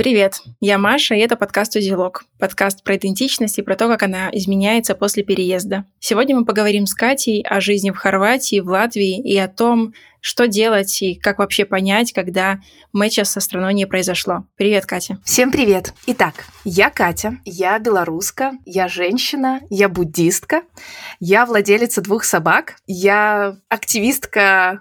Привет, я Маша, и это подкаст «Узелок». Подкаст про идентичность и про то, как она изменяется после переезда. Сегодня мы поговорим с Катей о жизни в Хорватии, в Латвии и о том, что делать и как вообще понять, когда матча со страной не произошло. Привет, Катя. Всем привет. Итак, я Катя, я белоруска, я женщина, я буддистка, я владелица двух собак, я активистка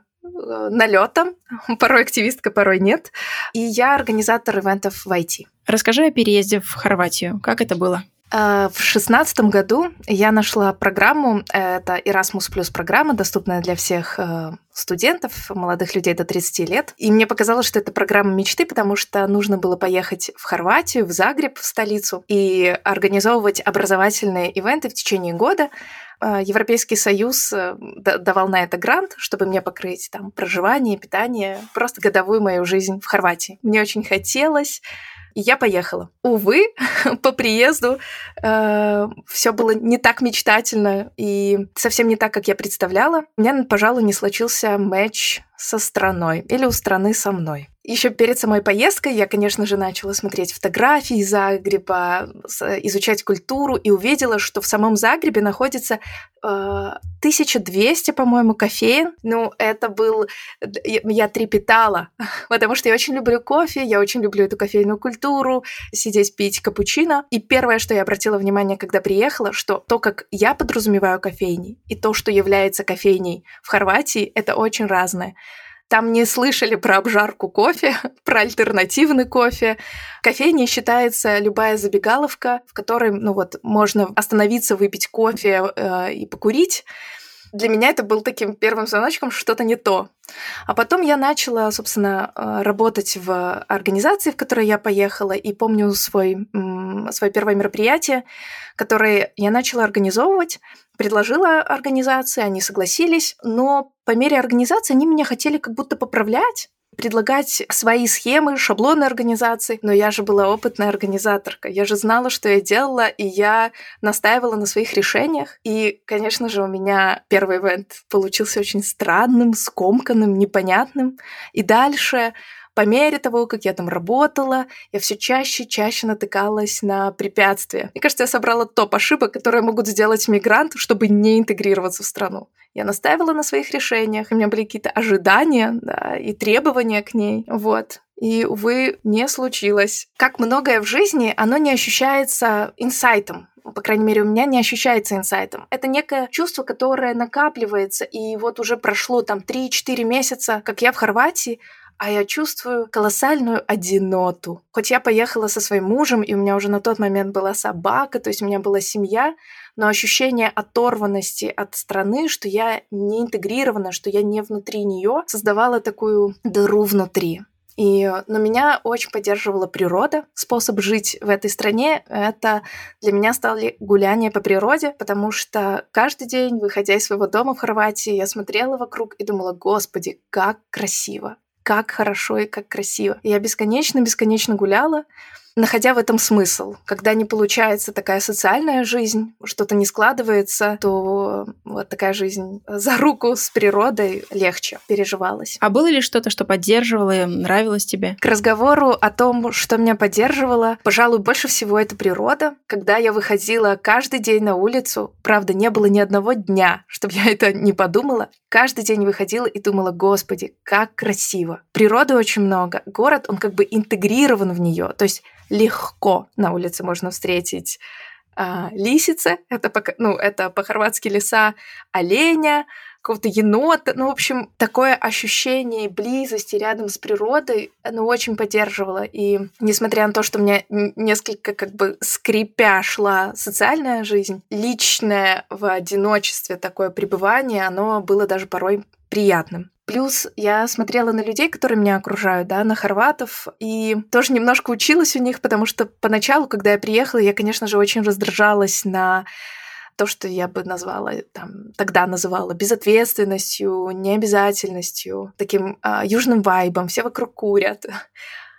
налетом, порой активистка, порой нет. И я организатор ивентов в IT. Расскажи о переезде в Хорватию. Как это было? Э, в шестнадцатом году я нашла программу, это Erasmus Plus программа, доступная для всех э, студентов, молодых людей до 30 лет. И мне показалось, что это программа мечты, потому что нужно было поехать в Хорватию, в Загреб, в столицу, и организовывать образовательные ивенты в течение года, Европейский Союз э, давал на это грант, чтобы мне покрыть там проживание, питание, просто годовую мою жизнь в Хорватии. Мне очень хотелось, и я поехала. Увы, по приезду э, все было не так мечтательно и совсем не так, как я представляла. У меня, пожалуй, не случился матч со страной или у страны со мной. Еще перед самой поездкой я, конечно же, начала смотреть фотографии Загреба, изучать культуру и увидела, что в самом Загребе находится э, 1200, по-моему, кофеин. Ну, это был... Я трепетала, потому что я очень люблю кофе, я очень люблю эту кофейную культуру, сидеть пить капучино. И первое, что я обратила внимание, когда приехала, что то, как я подразумеваю кофейни, и то, что является кофейней в Хорватии, это очень разное. Там не слышали про обжарку кофе, про альтернативный кофе. Кофейней считается любая забегаловка, в которой ну вот, можно остановиться, выпить кофе э, и покурить. Для меня это был таким первым звоночком, что что-то не то. А потом я начала, собственно, э, работать в организации, в которой я поехала, и помню свой, свое первое мероприятие, которое я начала организовывать предложила организации, они согласились, но по мере организации они меня хотели как будто поправлять, предлагать свои схемы, шаблоны организации, но я же была опытная организаторка, я же знала, что я делала, и я настаивала на своих решениях. И, конечно же, у меня первый ивент получился очень странным, скомканным, непонятным. И дальше по мере того, как я там работала, я все чаще и чаще натыкалась на препятствия. Мне кажется, я собрала топ ошибок, которые могут сделать мигрант, чтобы не интегрироваться в страну. Я настаивала на своих решениях, у меня были какие-то ожидания да, и требования к ней. Вот. И, увы, не случилось. Как многое в жизни, оно не ощущается инсайтом по крайней мере, у меня не ощущается инсайтом. Это некое чувство, которое накапливается, и вот уже прошло там 3-4 месяца, как я в Хорватии, а я чувствую колоссальную одиноту. Хоть я поехала со своим мужем, и у меня уже на тот момент была собака, то есть у меня была семья, но ощущение оторванности от страны, что я не интегрирована, что я не внутри нее, создавало такую дыру внутри. И, но меня очень поддерживала природа. Способ жить в этой стране — это для меня стали гуляния по природе, потому что каждый день, выходя из своего дома в Хорватии, я смотрела вокруг и думала, господи, как красиво, как хорошо и как красиво. Я бесконечно-бесконечно гуляла, находя в этом смысл. Когда не получается такая социальная жизнь, что-то не складывается, то вот такая жизнь за руку с природой легче переживалась. А было ли что-то, что поддерживало и нравилось тебе? К разговору о том, что меня поддерживало, пожалуй, больше всего это природа. Когда я выходила каждый день на улицу, правда, не было ни одного дня, чтобы я это не подумала, каждый день выходила и думала, господи, как красиво. Природы очень много. Город, он как бы интегрирован в нее. То есть легко на улице можно встретить а, лисицы, это, по, ну, это по-хорватски леса, оленя, какого-то енота. Ну, в общем, такое ощущение близости рядом с природой, оно очень поддерживало. И несмотря на то, что у меня несколько как бы скрипя шла социальная жизнь, личное в одиночестве такое пребывание, оно было даже порой приятным. Плюс я смотрела на людей, которые меня окружают, да, на хорватов, и тоже немножко училась у них, потому что поначалу, когда я приехала, я, конечно же, очень раздражалась на то, что я бы назвала, там, тогда называла безответственностью, необязательностью, таким а, южным вайбом, все вокруг курят.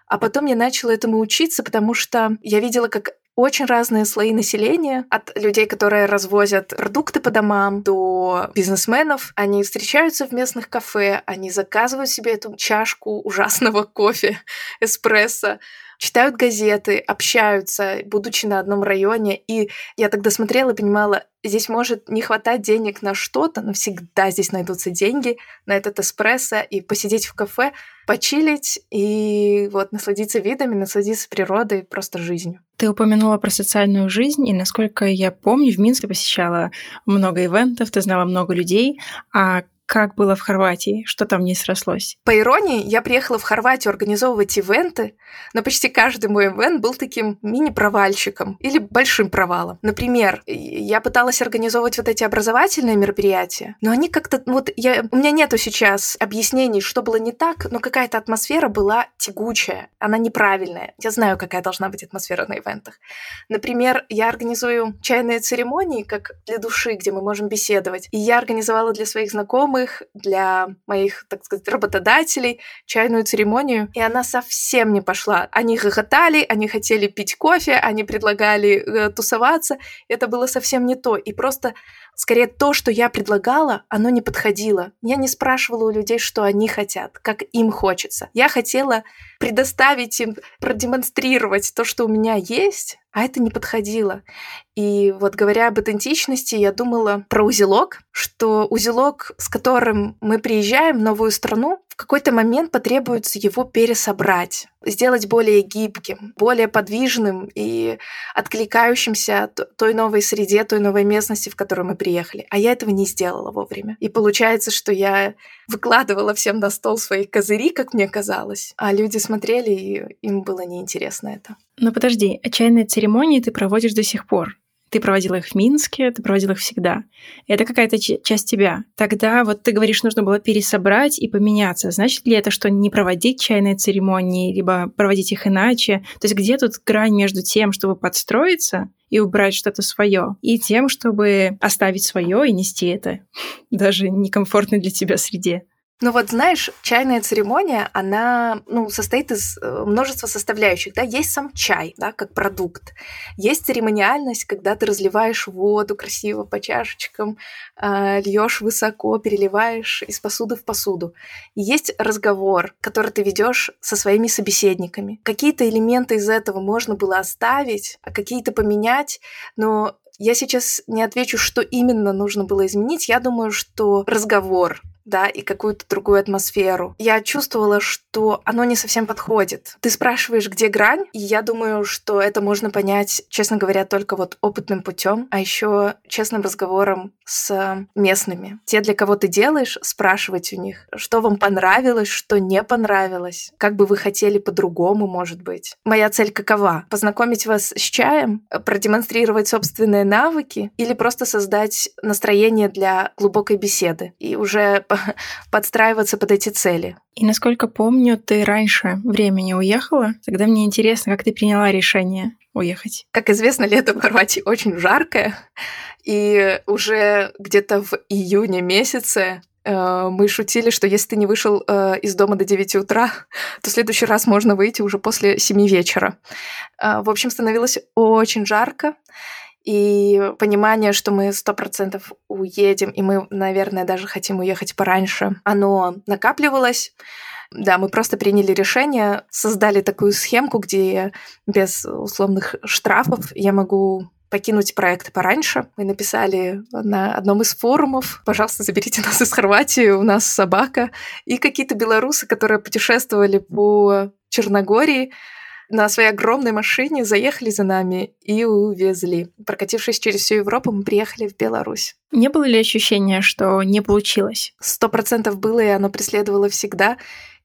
А потом я начала этому учиться, потому что я видела, как очень разные слои населения, от людей, которые развозят продукты по домам, до бизнесменов. Они встречаются в местных кафе, они заказывают себе эту чашку ужасного кофе, эспрессо, читают газеты, общаются, будучи на одном районе. И я тогда смотрела и понимала, здесь может не хватать денег на что-то, но всегда здесь найдутся деньги на этот эспрессо и посидеть в кафе, почилить и вот насладиться видами, насладиться природой, просто жизнью. Ты упомянула про социальную жизнь, и насколько я помню, в Минске посещала много ивентов, ты знала много людей, а как было в Хорватии? Что там не срослось? По иронии, я приехала в Хорватию организовывать ивенты, но почти каждый мой ивент был таким мини-провальщиком или большим провалом. Например, я пыталась организовывать вот эти образовательные мероприятия, но они как-то... Ну вот я, у меня нету сейчас объяснений, что было не так, но какая-то атмосфера была тягучая, она неправильная. Я знаю, какая должна быть атмосфера на ивентах. Например, я организую чайные церемонии, как для души, где мы можем беседовать. И я организовала для своих знакомых знакомых, для моих, так сказать, работодателей чайную церемонию, и она совсем не пошла. Они хохотали, они хотели пить кофе, они предлагали э, тусоваться. Это было совсем не то. И просто Скорее, то, что я предлагала, оно не подходило. Я не спрашивала у людей, что они хотят, как им хочется. Я хотела предоставить им, продемонстрировать то, что у меня есть, а это не подходило. И вот говоря об идентичности, я думала про узелок, что узелок, с которым мы приезжаем в новую страну, в какой-то момент потребуется его пересобрать, сделать более гибким, более подвижным и откликающимся той новой среде, той новой местности, в которую мы приехали. А я этого не сделала вовремя. И получается, что я выкладывала всем на стол свои козыри, как мне казалось, а люди смотрели, и им было неинтересно это. Но подожди, отчаянные церемонии ты проводишь до сих пор. Ты проводила их в Минске, ты проводила их всегда. Это какая-то часть тебя. Тогда вот ты говоришь, нужно было пересобрать и поменяться. Значит ли это, что не проводить чайные церемонии, либо проводить их иначе? То есть где тут грань между тем, чтобы подстроиться и убрать что-то свое, и тем, чтобы оставить свое и нести это даже некомфортной для тебя среде? Ну вот знаешь, чайная церемония, она ну, состоит из э, множества составляющих. Да? Есть сам чай, да, как продукт. Есть церемониальность, когда ты разливаешь воду красиво по чашечкам, э, льешь высоко, переливаешь из посуды в посуду. И есть разговор, который ты ведешь со своими собеседниками. Какие-то элементы из этого можно было оставить, а какие-то поменять, но я сейчас не отвечу, что именно нужно было изменить. Я думаю, что разговор, да, и какую-то другую атмосферу. Я чувствовала, что оно не совсем подходит. Ты спрашиваешь, где грань, и я думаю, что это можно понять, честно говоря, только вот опытным путем, а еще честным разговором с местными. Те, для кого ты делаешь, спрашивать у них, что вам понравилось, что не понравилось, как бы вы хотели по-другому, может быть. Моя цель какова? Познакомить вас с чаем, продемонстрировать собственные навыки или просто создать настроение для глубокой беседы и уже подстраиваться под эти цели. И насколько помню, ты раньше времени уехала. Тогда мне интересно, как ты приняла решение уехать. Как известно, лето в Хорватии очень жаркое. И уже где-то в июне месяце э, мы шутили, что если ты не вышел э, из дома до 9 утра, то в следующий раз можно выйти уже после 7 вечера. Э, в общем, становилось очень жарко. И понимание, что мы сто процентов уедем, и мы, наверное, даже хотим уехать пораньше, оно накапливалось. Да, мы просто приняли решение, создали такую схемку, где без условных штрафов я могу покинуть проект пораньше. Мы написали на одном из форумов, пожалуйста, заберите нас из Хорватии, у нас собака. И какие-то белорусы, которые путешествовали по Черногории, на своей огромной машине заехали за нами и увезли. Прокатившись через всю Европу, мы приехали в Беларусь. Не было ли ощущения, что не получилось? Сто процентов было, и оно преследовало всегда.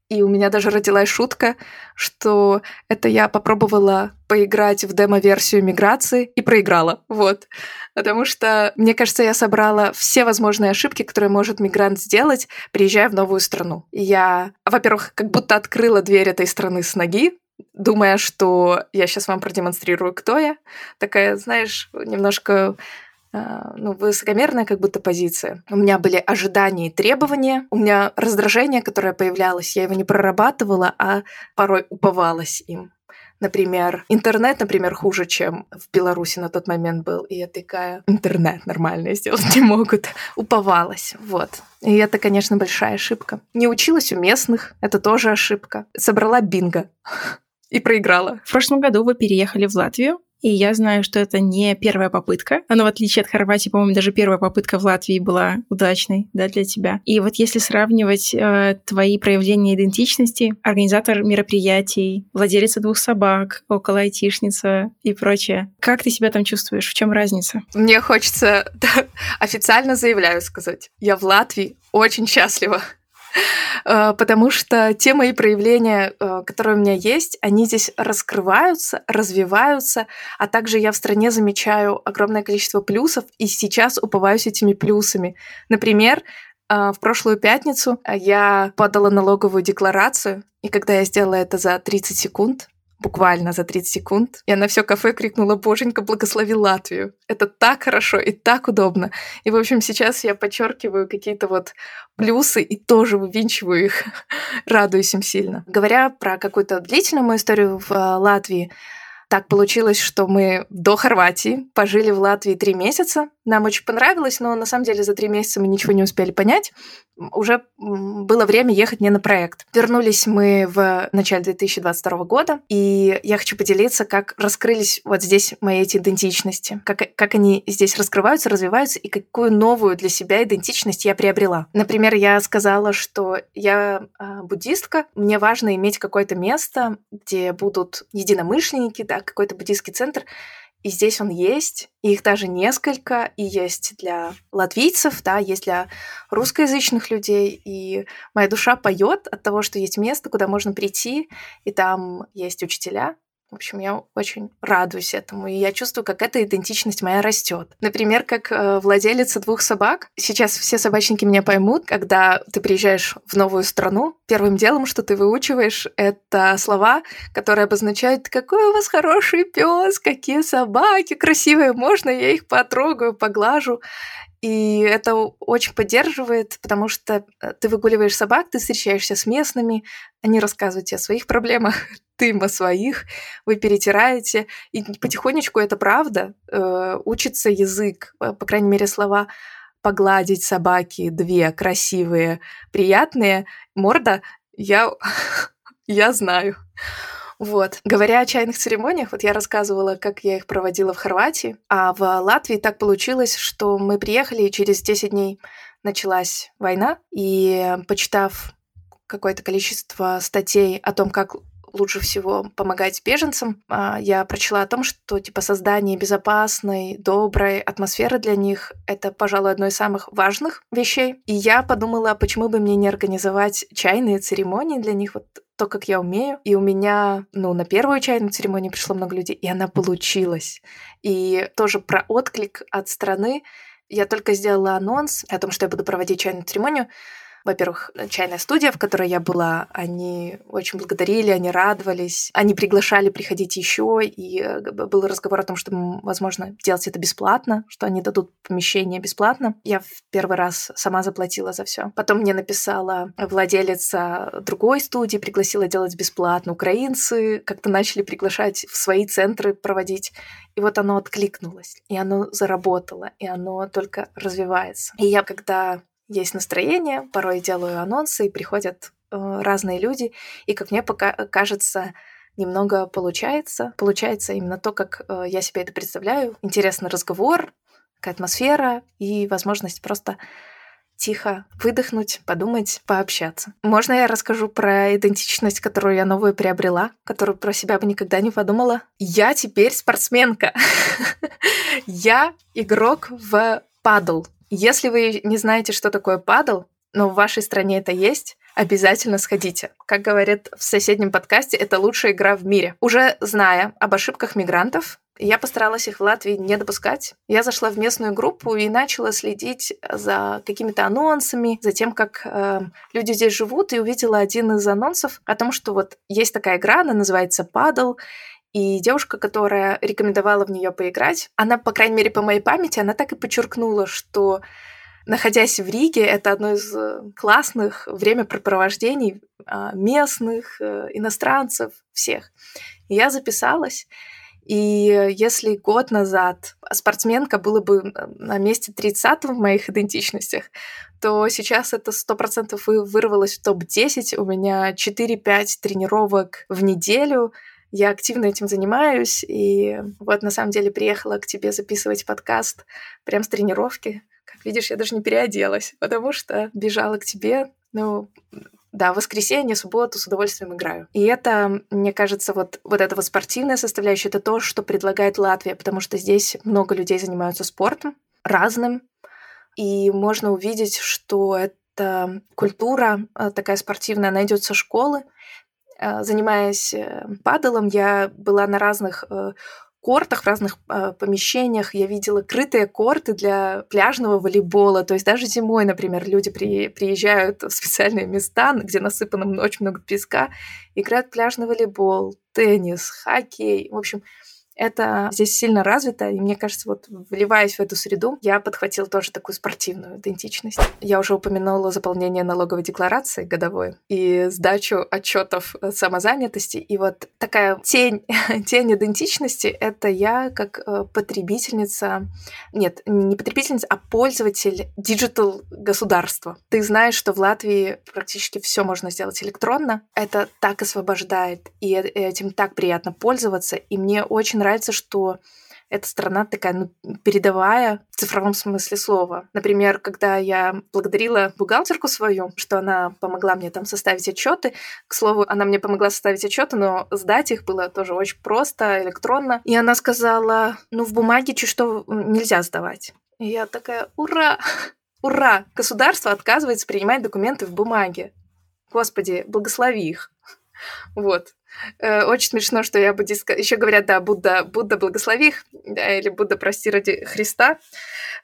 И у меня даже родилась шутка, что это я попробовала поиграть в демо-версию миграции и проиграла. Вот. Потому что, мне кажется, я собрала все возможные ошибки, которые может мигрант сделать, приезжая в новую страну. Я, во-первых, как будто открыла дверь этой страны с ноги, думая, что я сейчас вам продемонстрирую, кто я. Такая, знаешь, немножко а, ну, высокомерная как будто позиция. У меня были ожидания и требования, у меня раздражение, которое появлялось, я его не прорабатывала, а порой уповалась им. Например, интернет, например, хуже, чем в Беларуси на тот момент был. И я такая, интернет нормально сделать не могут. Уповалась, вот. И это, конечно, большая ошибка. Не училась у местных, это тоже ошибка. Собрала бинго. И проиграла. В прошлом году вы переехали в Латвию, и я знаю, что это не первая попытка. Но в отличие от Хорватии, по-моему, даже первая попытка в Латвии была удачной да, для тебя. И вот если сравнивать э, твои проявления идентичности, организатор мероприятий, владелица двух собак, около айтишница и прочее, как ты себя там чувствуешь? В чем разница? Мне хочется да, официально заявляю сказать, я в Латвии очень счастлива. Э, потому что те мои проявления, э, которые у меня есть, они здесь раскрываются, развиваются, а также я в стране замечаю огромное количество плюсов, и сейчас уповаюсь этими плюсами. Например, э, в прошлую пятницу я подала налоговую декларацию, и когда я сделала это за 30 секунд, буквально за 30 секунд. Я на все кафе крикнула «Боженька, благослови Латвию!» Это так хорошо и так удобно. И, в общем, сейчас я подчеркиваю какие-то вот плюсы и тоже вывинчиваю их, радуюсь им сильно. Говоря про какую-то длительную мою историю в э, Латвии, так получилось, что мы до Хорватии пожили в Латвии три месяца. Нам очень понравилось, но на самом деле за три месяца мы ничего не успели понять. Уже было время ехать не на проект. Вернулись мы в начале 2022 года, и я хочу поделиться, как раскрылись вот здесь мои эти идентичности, как, как они здесь раскрываются, развиваются, и какую новую для себя идентичность я приобрела. Например, я сказала, что я а, буддистка, мне важно иметь какое-то место, где будут единомышленники, да, какой-то буддийский центр, и здесь он есть, и их даже несколько, и есть для латвийцев, да, есть для русскоязычных людей, и моя душа поет от того, что есть место, куда можно прийти, и там есть учителя, в общем, я очень радуюсь этому, и я чувствую, как эта идентичность моя растет. Например, как э, владелица двух собак. Сейчас все собачники меня поймут, когда ты приезжаешь в новую страну, первым делом, что ты выучиваешь, это слова, которые обозначают, какой у вас хороший пес, какие собаки красивые, можно я их потрогаю, поглажу. И это очень поддерживает, потому что э, ты выгуливаешь собак, ты встречаешься с местными, они рассказывают тебе о своих проблемах, ты им о своих, вы перетираете. И потихонечку это правда. Э, учится язык, по крайней мере, слова погладить собаки, две красивые, приятные. Морда, я, я знаю. Вот. Говоря о чайных церемониях, вот я рассказывала, как я их проводила в Хорватии, а в Латвии так получилось, что мы приехали, и через 10 дней началась война, и почитав какое-то количество статей о том, как лучше всего помогать беженцам. А, я прочла о том, что типа создание безопасной, доброй атмосферы для них — это, пожалуй, одно из самых важных вещей. И я подумала, почему бы мне не организовать чайные церемонии для них, вот то, как я умею. И у меня, ну, на первую чайную церемонию пришло много людей, и она получилась. И тоже про отклик от страны. Я только сделала анонс о том, что я буду проводить чайную церемонию. Во-первых, чайная студия, в которой я была, они очень благодарили, они радовались, они приглашали приходить еще, и э, был разговор о том, что, возможно, делать это бесплатно, что они дадут помещение бесплатно. Я в первый раз сама заплатила за все. Потом мне написала владелица другой студии, пригласила делать бесплатно. Украинцы как-то начали приглашать в свои центры проводить. И вот оно откликнулось, и оно заработало, и оно только развивается. И я, когда есть настроение, порой делаю анонсы, и приходят э, разные люди, и, как мне пока кажется, немного получается. Получается именно то, как э, я себе это представляю. Интересный разговор, какая атмосфера и возможность просто тихо выдохнуть, подумать, пообщаться. Можно я расскажу про идентичность, которую я новую приобрела, которую про себя бы никогда не подумала? Я теперь спортсменка. Я игрок в падл. Если вы не знаете, что такое падл, но в вашей стране это есть, обязательно сходите. Как говорят в соседнем подкасте, это лучшая игра в мире. Уже зная об ошибках мигрантов, я постаралась их в Латвии не допускать. Я зашла в местную группу и начала следить за какими-то анонсами, за тем, как э, люди здесь живут, и увидела один из анонсов о том, что вот есть такая игра, она называется «Падл», и девушка, которая рекомендовала в нее поиграть, она, по крайней мере, по моей памяти, она так и подчеркнула, что находясь в Риге, это одно из э, классных времяпрепровождений а, местных, э, иностранцев, всех. И я записалась, и если год назад спортсменка была бы на месте 30 в моих идентичностях, то сейчас это 100% вырвалось в топ-10. У меня 4-5 тренировок в неделю — я активно этим занимаюсь, и вот на самом деле приехала к тебе записывать подкаст прям с тренировки. Как видишь, я даже не переоделась, потому что бежала к тебе, ну, да, воскресенье, субботу с удовольствием играю. И это, мне кажется, вот, вот эта вот спортивная составляющая, это то, что предлагает Латвия, потому что здесь много людей занимаются спортом разным, и можно увидеть, что эта культура э, такая спортивная, она идет со школы. Э, занимаясь э, падалом, я была на разных кортах, в разных э, помещениях. Я видела крытые корты для пляжного волейбола. То есть даже зимой, например, люди при, приезжают в специальные места, где насыпано очень много песка, играют пляжный волейбол, теннис, хоккей. В общем, это здесь сильно развито, и мне кажется, вот вливаясь в эту среду, я подхватила тоже такую спортивную идентичность. Я уже упомянула заполнение налоговой декларации годовой и сдачу отчетов самозанятости. И вот такая тень, тень идентичности — это я как э, потребительница, нет, не потребительница, а пользователь digital государства. Ты знаешь, что в Латвии практически все можно сделать электронно. Это так освобождает, и этим так приятно пользоваться. И мне очень нравится, что эта страна такая ну, передовая в цифровом смысле слова. Например, когда я благодарила бухгалтерку свою, что она помогла мне там составить отчеты. К слову, она мне помогла составить отчеты, но сдать их было тоже очень просто, электронно. И она сказала, ну в бумаге чуть что нельзя сдавать. И я такая, ура! Ура! Государство отказывается принимать документы в бумаге. Господи, благослови их. Вот. Э, очень смешно, что я буддистка. Еще говорят, да, Будда, Будда благослови их, да, или Будда прости ради Христа.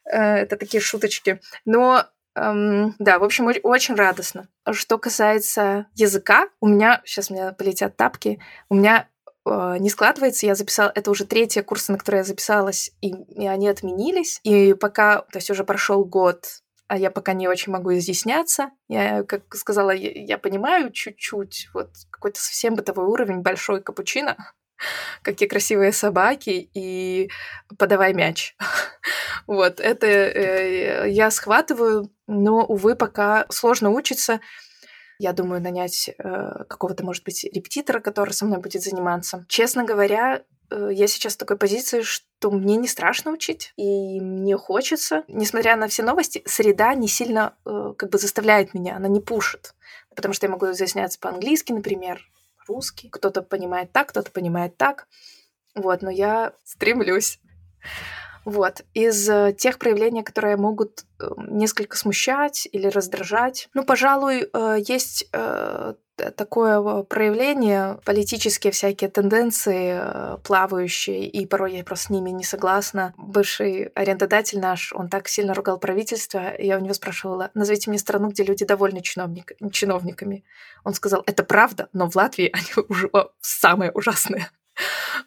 Э, это такие шуточки. Но эм, да, в общем, очень радостно. Что касается языка, у меня, сейчас у меня полетят тапки, у меня э, не складывается. Я записала, это уже третья курсы, на которые я записалась, и, и они отменились. И пока, то есть уже прошел год а я пока не очень могу изъясняться. Я, как сказала, я, я понимаю чуть-чуть, вот какой-то совсем бытовой уровень, большой капучино, какие красивые собаки, и подавай мяч. вот, это э, я схватываю, но, увы, пока сложно учиться. Я думаю нанять э, какого-то, может быть, репетитора, который со мной будет заниматься. Честно говоря, Э, я сейчас в такой позиции, что мне не страшно учить, и мне хочется. Несмотря на все новости, среда не сильно э, как бы заставляет меня, она не пушит. Потому что я могу изъясняться по-английски, например, русский. Кто-то понимает так, кто-то понимает так. Вот, но я стремлюсь. Вот. Из э, тех проявлений, которые могут несколько смущать или раздражать, ну, пожалуй, есть такое проявление, политические всякие тенденции э, плавающие, и порой я просто с ними не согласна. Бывший арендодатель наш, он так сильно ругал правительство, я у него спрашивала, назовите мне страну, где люди довольны чиновник, чиновниками. Он сказал, это правда, но в Латвии они уже самые ужасные.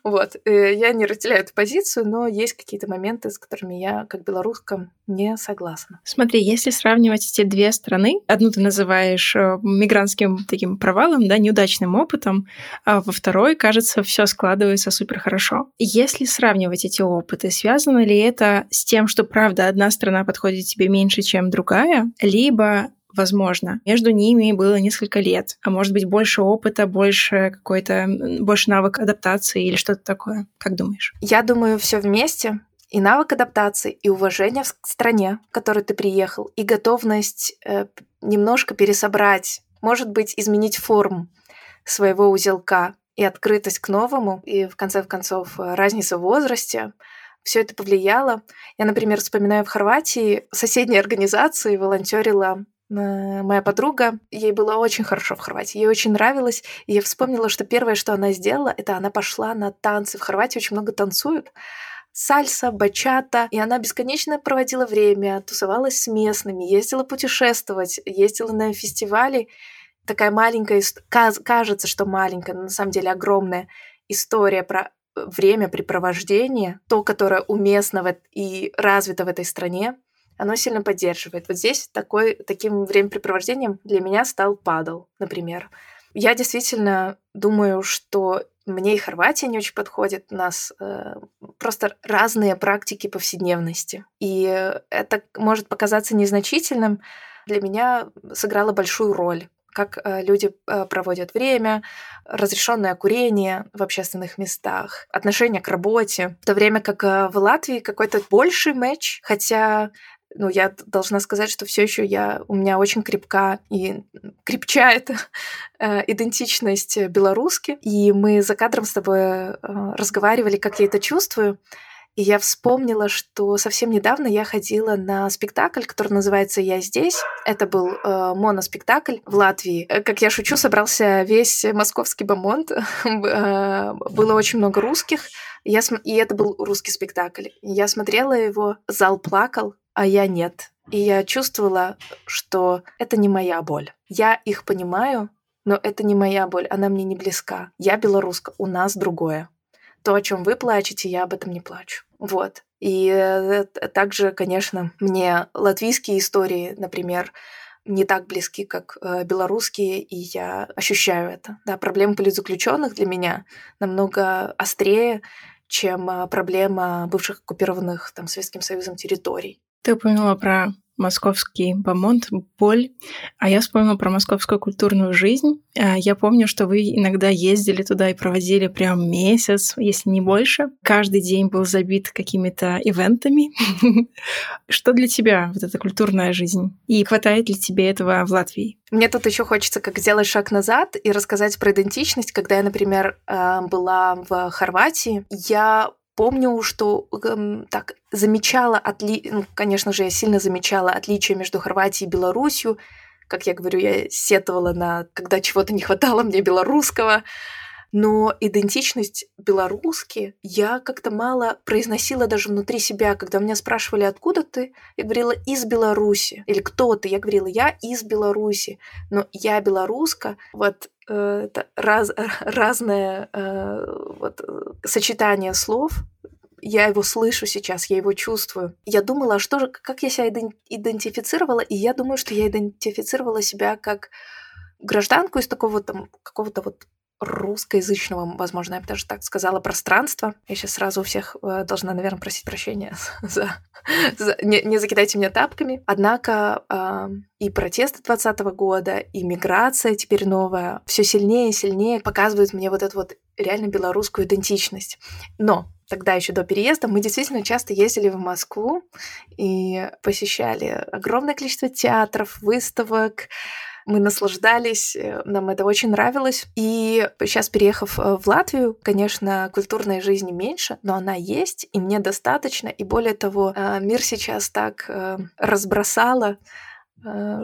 Вот. Э, я не разделяю эту позицию, но есть какие-то моменты, с которыми я, как белоруска, не согласна. Смотри, если сравнивать эти две страны, одну ты называешь э, мигрантским таким провалом, да, неудачным опытом, а во второй, кажется, все складывается супер хорошо. Если сравнивать эти опыты, связано ли это с тем, что, правда, одна страна подходит тебе меньше, чем другая, либо возможно. Между ними было несколько лет, а может быть больше опыта, больше какой-то, больше навык адаптации или что-то такое. Как думаешь? Я думаю, все вместе. И навык адаптации, и уважение к стране, в которую ты приехал, и готовность э, немножко пересобрать, может быть, изменить форму своего узелка и открытость к новому, и в конце концов разница в возрасте, все это повлияло. Я, например, вспоминаю в Хорватии соседней организации волонтерила моя подруга, ей было очень хорошо в Хорватии, ей очень нравилось, и я вспомнила, что первое, что она сделала, это она пошла на танцы. В Хорватии очень много танцуют, сальса, бачата, и она бесконечно проводила время, тусовалась с местными, ездила путешествовать, ездила на фестивали. Такая маленькая, кажется, что маленькая, но на самом деле огромная история про времяпрепровождение, то, которое уместно и развито в этой стране, оно сильно поддерживает. Вот здесь такой, таким времяпрепровождением для меня стал падал, например. Я действительно думаю, что мне и Хорватия не очень подходит. У нас э, просто разные практики повседневности. И это может показаться незначительным. Для меня сыграло большую роль как э, люди э, проводят время, разрешенное курение в общественных местах, отношение к работе. В то время как э, в Латвии какой-то больший матч, хотя ну, я должна сказать, что все еще я, у меня очень крепка и крепчает э, идентичность белоруски. И мы за кадром с тобой э, разговаривали, как я это чувствую. И я вспомнила, что совсем недавно я ходила на спектакль, который называется «Я здесь». Это был э, моноспектакль в Латвии. Э, как я шучу, собрался весь московский бомонд. Было очень много русских. Я см... И это был русский спектакль. Я смотрела его, зал плакал, а я нет. И я чувствовала, что это не моя боль. Я их понимаю, но это не моя боль, она мне не близка. Я белоруска, у нас другое. То, о чем вы плачете, я об этом не плачу. Вот. И э, также, конечно, мне латвийские истории, например, не так близки, как э, белорусские, и я ощущаю это. Да, проблема политзаключенных для меня намного острее, чем э, проблема бывших оккупированных там, Советским Союзом территорий. Ты упомянула про московский бомонд, боль, а я вспомнила про московскую культурную жизнь. А, я помню, что вы иногда ездили туда и проводили прям месяц, если не больше. Каждый день был забит какими-то ивентами. Что для тебя вот эта культурная жизнь? И хватает ли тебе этого в Латвии? Мне тут еще хочется как сделать шаг назад и рассказать про идентичность. Когда я, например, а, была в Хорватии, я помню, что эм, так замечала, отли... ну, конечно же, я сильно замечала отличия между Хорватией и Белоруссией. Как я говорю, я сетовала на, когда чего-то не хватало мне белорусского. Но идентичность белорусски я как-то мало произносила даже внутри себя. Когда меня спрашивали, откуда ты, я говорила из Беларуси. Или кто ты? Я говорила, я из Беларуси. Но я белоруска. Вот э, это раз, разное э, вот, сочетание слов. Я его слышу сейчас, я его чувствую. Я думала, а что же, как я себя идентифицировала, и я думаю, что я идентифицировала себя как гражданку из такого там какого-то вот русскоязычного, возможно, я бы даже так сказала, пространства. Я сейчас сразу у всех э, должна, наверное, просить прощения за... за не, не закидайте меня тапками. Однако э, и протесты 2020 года, и миграция теперь новая, все сильнее и сильнее показывают мне вот эту вот реально белорусскую идентичность. Но тогда еще до переезда мы действительно часто ездили в Москву и посещали огромное количество театров, выставок, мы наслаждались, э, нам это очень нравилось. И сейчас, переехав э, в Латвию, конечно, культурной жизни меньше, но она есть, и мне достаточно. И более того, э, мир сейчас так разбросала,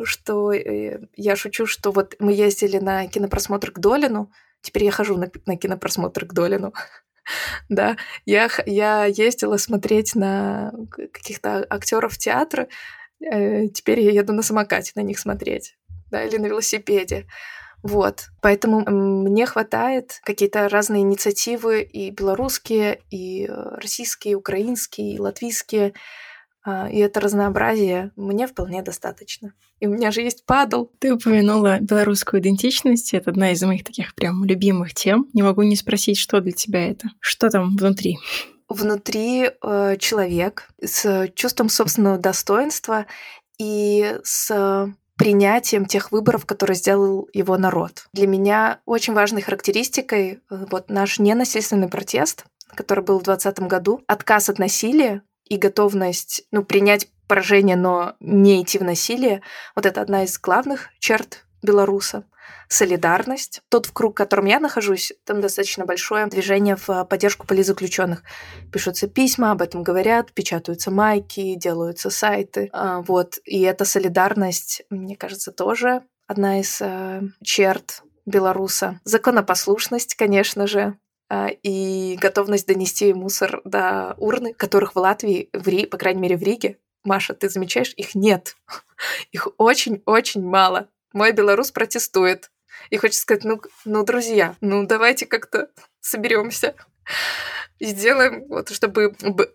что я шучу, что вот мы ездили на кинопросмотр к Долину, теперь я хожу на кинопросмотр к Долину. да, я, я ездила смотреть на каких-то актеров театра, теперь я еду на самокате на них смотреть да, или на велосипеде. Вот. Поэтому мне хватает какие-то разные инициативы и белорусские, и э, российские, и украинские, и латвийские. А, и это разнообразие мне вполне достаточно. И у меня же есть падл. Ты упомянула белорусскую идентичность. Это одна из моих таких прям любимых тем. Не могу не спросить, что для тебя это? Что там внутри? Внутри э, человек с чувством собственного достоинства и с принятием тех выборов, которые сделал его народ. Для меня очень важной характеристикой э, вот наш ненасильственный протест, который был в 2020 году, отказ от насилия и готовность ну, принять поражение, но не идти в насилие, вот это одна из главных черт белоруса солидарность. Тот, в круг, в котором я нахожусь, там достаточно большое движение в поддержку политзаключенных. Пишутся письма, об этом говорят, печатаются майки, делаются сайты. А, вот. И эта солидарность, мне кажется, тоже одна из э, черт белоруса. Законопослушность, конечно же, а, и готовность донести мусор до урны, которых в Латвии, в Ри, по крайней мере в Риге, Маша, ты замечаешь, их нет. Их очень-очень мало. Мой белорус протестует. И хочется сказать, ну, ну, друзья, ну, давайте как-то соберемся и сделаем, вот, чтобы,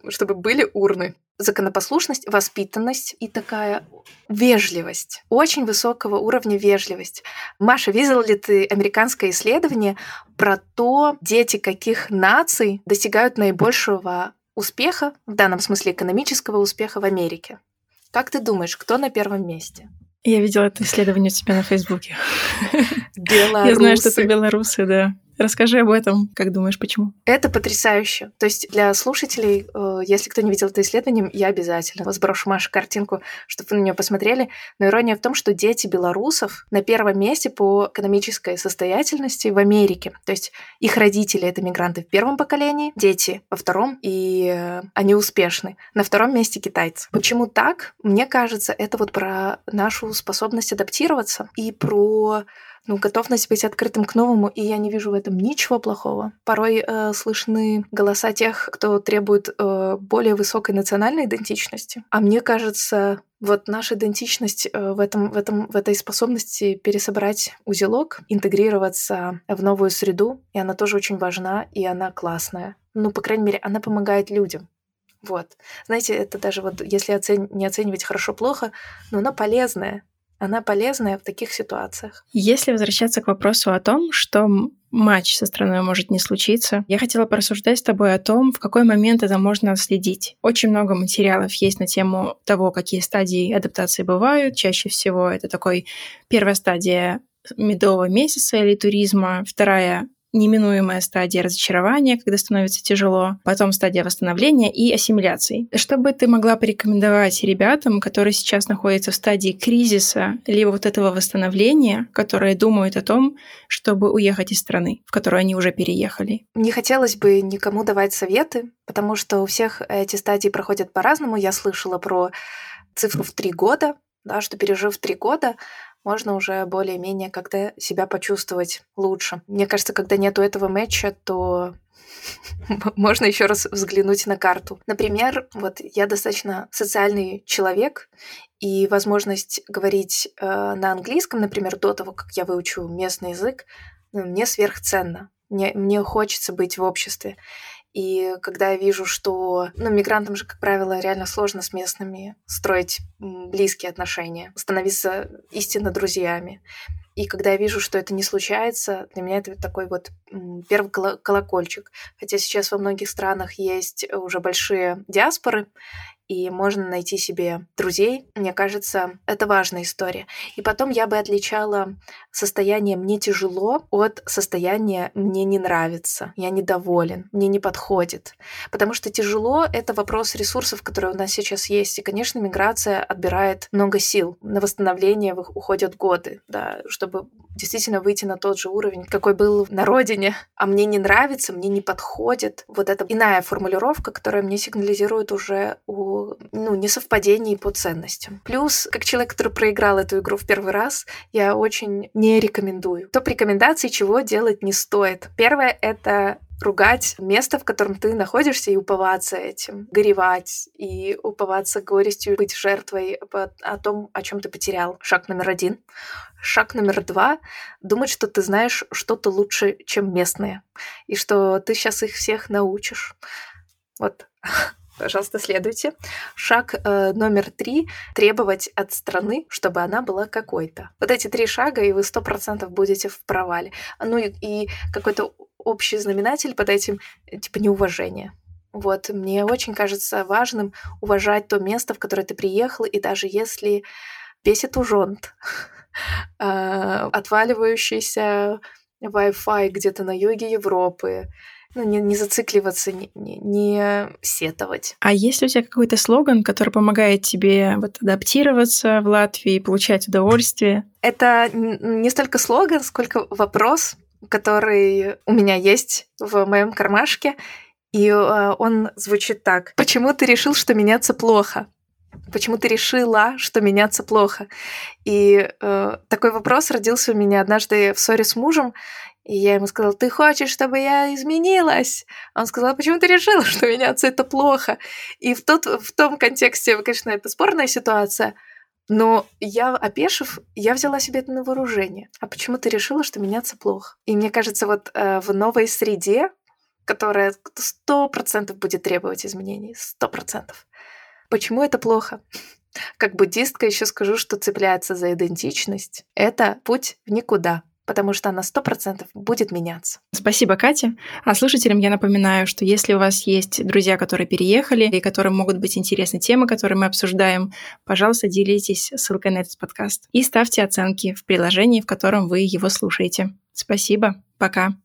чтобы были урны. Законопослушность, воспитанность и такая вежливость, очень высокого уровня вежливость. Маша, видела ли ты американское исследование про то, дети каких наций достигают наибольшего успеха, в данном смысле экономического успеха в Америке? Как ты думаешь, кто на первом месте? Я видела это исследование у тебя на Фейсбуке. Белорусы. Я знаю, что ты белорусы, да. Расскажи об этом, как думаешь, почему? Это потрясающе. То есть для слушателей, э, если кто не видел это исследование, я обязательно сброшу Маше картинку, чтобы вы на нее посмотрели. Но ирония в том, что дети белорусов на первом месте по экономической состоятельности в Америке. То есть их родители — это мигранты в первом поколении, дети во втором, и э, они успешны. На втором месте китайцы. Почему так? Мне кажется, это вот про нашу способность адаптироваться и про ну, готовность быть открытым к новому, и я не вижу в этом ничего плохого. Порой э, слышны голоса тех, кто требует э, более высокой национальной идентичности. А мне кажется, вот наша идентичность э, в, этом, в, этом, в этой способности пересобрать узелок, интегрироваться в новую среду, и она тоже очень важна, и она классная. Ну, по крайней мере, она помогает людям. Вот. Знаете, это даже вот, если оцен... не оценивать хорошо-плохо, но она полезная она полезная в таких ситуациях. Если возвращаться к вопросу о том, что матч со страной может не случиться. Я хотела порассуждать с тобой о том, в какой момент это можно следить. Очень много материалов есть на тему того, какие стадии адаптации бывают. Чаще всего это такой первая стадия медового месяца или туризма, вторая неминуемая стадия разочарования, когда становится тяжело, потом стадия восстановления и ассимиляции. Что бы ты могла порекомендовать ребятам, которые сейчас находятся в стадии кризиса, либо вот этого восстановления, которые думают о том, чтобы уехать из страны, в которую они уже переехали? Не хотелось бы никому давать советы, потому что у всех эти стадии проходят по-разному. Я слышала про цифру в три года, да, что пережив три года, можно уже более-менее как-то себя почувствовать лучше. Мне кажется, когда нету этого матча, то можно еще раз взглянуть на карту. Например, вот я достаточно социальный человек, и возможность говорить э, на английском, например, до того, как я выучу местный язык, ну, мне сверхценно. Мне, мне хочется быть в обществе. И когда я вижу, что ну, мигрантам же, как правило, реально сложно с местными строить близкие отношения, становиться истинно друзьями. И когда я вижу, что это не случается, для меня это такой вот первый колокольчик. Хотя сейчас во многих странах есть уже большие диаспоры, и можно найти себе друзей. Мне кажется, это важная история. И потом я бы отличала состояние «мне тяжело» от состояния «мне не нравится», «я недоволен», «мне не подходит». Потому что тяжело — это вопрос ресурсов, которые у нас сейчас есть. И, конечно, миграция отбирает много сил. На восстановление уходят годы, да, чтобы действительно выйти на тот же уровень, какой был на родине. А мне не нравится, мне не подходит. Вот это иная формулировка, которая мне сигнализирует уже у ну, несовпадений по ценностям. Плюс, как человек, который проиграл эту игру в первый раз, я очень не рекомендую. Топ рекомендаций, чего делать не стоит. Первое — это ругать место, в котором ты находишься, и уповаться этим, горевать, и уповаться горестью, быть жертвой о том, о чем ты потерял. Шаг номер один. Шаг номер два — думать, что ты знаешь что-то лучше, чем местные, и что ты сейчас их всех научишь. Вот Пожалуйста, следуйте. Шаг э, номер три — требовать от страны, чтобы она была какой-то. Вот эти три шага, и вы сто процентов будете в провале. Ну и, и какой-то общий знаменатель под этим, типа неуважение. Вот, мне очень кажется важным уважать то место, в которое ты приехал, и даже если бесит ужонт, э, отваливающийся Wi-Fi где-то на юге Европы, ну, не, не зацикливаться, не, не, не сетовать. А есть ли у тебя какой-то слоган, который помогает тебе вот адаптироваться в Латвии, получать удовольствие? Это не столько слоган, сколько вопрос, который у меня есть в моем кармашке, и э, он звучит так. Почему ты решил, что меняться плохо? Почему ты решила, что меняться плохо? И э, такой вопрос родился у меня однажды в ссоре с мужем, и я ему сказала, ты хочешь, чтобы я изменилась? Он сказал, почему ты решила, что меняться это плохо? И в, тот, в том контексте, конечно, это спорная ситуация, но я, опешив, я взяла себе это на вооружение. А почему ты решила, что меняться плохо? И мне кажется, вот э, в новой среде, которая сто процентов будет требовать изменений, сто процентов. Почему это плохо? Как буддистка еще скажу, что цепляется за идентичность. Это путь в никуда. Потому что она сто процентов будет меняться. Спасибо, Катя. А слушателям я напоминаю, что если у вас есть друзья, которые переехали и которым могут быть интересны темы, которые мы обсуждаем, пожалуйста, делитесь ссылкой на этот подкаст и ставьте оценки в приложении, в котором вы его слушаете. Спасибо. Пока.